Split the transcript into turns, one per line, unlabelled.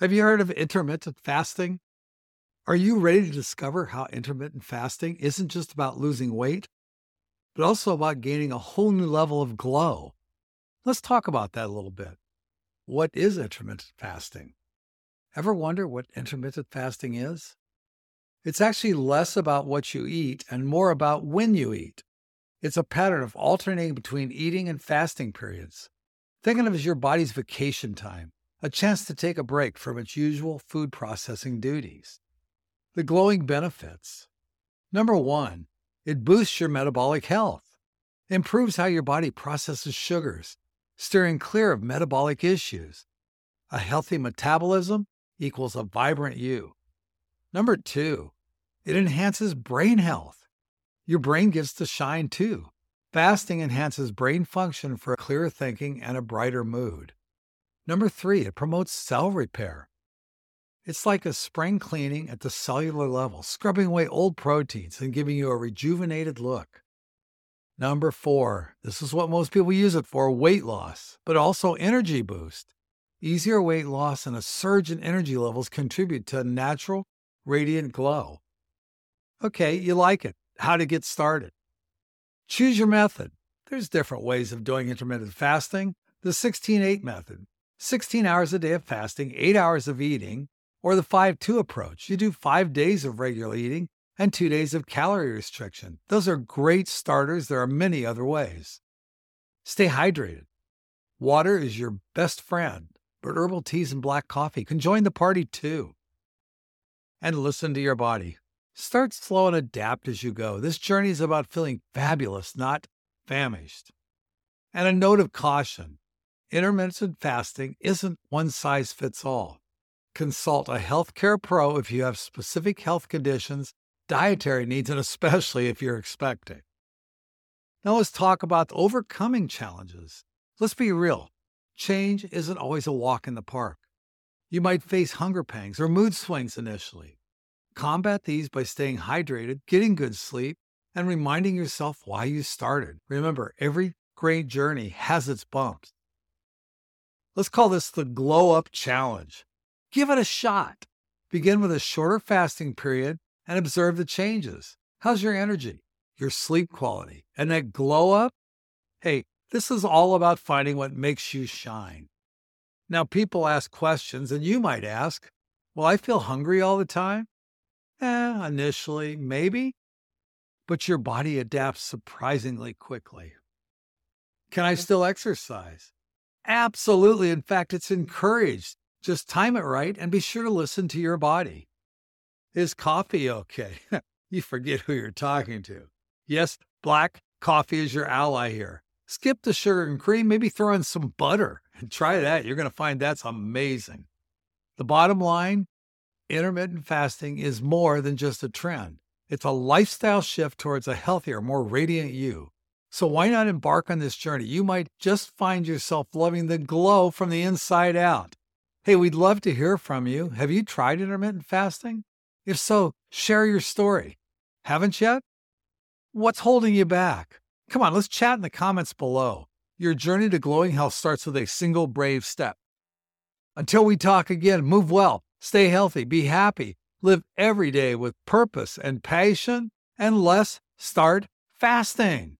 Have you heard of intermittent fasting? Are you ready to discover how intermittent fasting isn't just about losing weight, but also about gaining a whole new level of glow? Let's talk about that a little bit. What is intermittent fasting? Ever wonder what intermittent fasting is? It's actually less about what you eat and more about when you eat. It's a pattern of alternating between eating and fasting periods. Think of it as your body's vacation time a chance to take a break from its usual food processing duties. The glowing benefits. Number one, it boosts your metabolic health, improves how your body processes sugars, steering clear of metabolic issues. A healthy metabolism equals a vibrant you. Number two, it enhances brain health. Your brain gets to shine too. Fasting enhances brain function for clearer thinking and a brighter mood. Number three, it promotes cell repair. It's like a spring cleaning at the cellular level, scrubbing away old proteins and giving you a rejuvenated look. Number four, this is what most people use it for weight loss, but also energy boost. Easier weight loss and a surge in energy levels contribute to a natural, radiant glow. Okay, you like it. How to get started. Choose your method. There's different ways of doing intermittent fasting. The 16 8 method, 16 hours a day of fasting, 8 hours of eating, or the 5 2 approach. You do 5 days of regular eating and 2 days of calorie restriction. Those are great starters. There are many other ways. Stay hydrated. Water is your best friend, but herbal teas and black coffee can join the party too. And listen to your body. Start slow and adapt as you go. This journey is about feeling fabulous, not famished. And a note of caution intermittent fasting isn't one size fits all. Consult a healthcare pro if you have specific health conditions, dietary needs, and especially if you're expecting. Now let's talk about overcoming challenges. Let's be real change isn't always a walk in the park. You might face hunger pangs or mood swings initially. Combat these by staying hydrated, getting good sleep, and reminding yourself why you started. Remember, every great journey has its bumps. Let's call this the Glow Up Challenge. Give it a shot. Begin with a shorter fasting period and observe the changes. How's your energy, your sleep quality, and that glow up? Hey, this is all about finding what makes you shine. Now, people ask questions, and you might ask, Well, I feel hungry all the time? Eh, initially, maybe. But your body adapts surprisingly quickly. Can I still exercise? Absolutely. In fact, it's encouraged. Just time it right and be sure to listen to your body. Is coffee okay? you forget who you're talking to. Yes, black coffee is your ally here. Skip the sugar and cream, maybe throw in some butter and try that. You're going to find that's amazing. The bottom line intermittent fasting is more than just a trend, it's a lifestyle shift towards a healthier, more radiant you. So why not embark on this journey? You might just find yourself loving the glow from the inside out. Hey, we'd love to hear from you. Have you tried intermittent fasting? If so, share your story. Haven't yet? What's holding you back? Come on, let's chat in the comments below. Your journey to glowing health starts with a single brave step. Until we talk again, move well, stay healthy, be happy, live every day with purpose and passion, and less start fasting.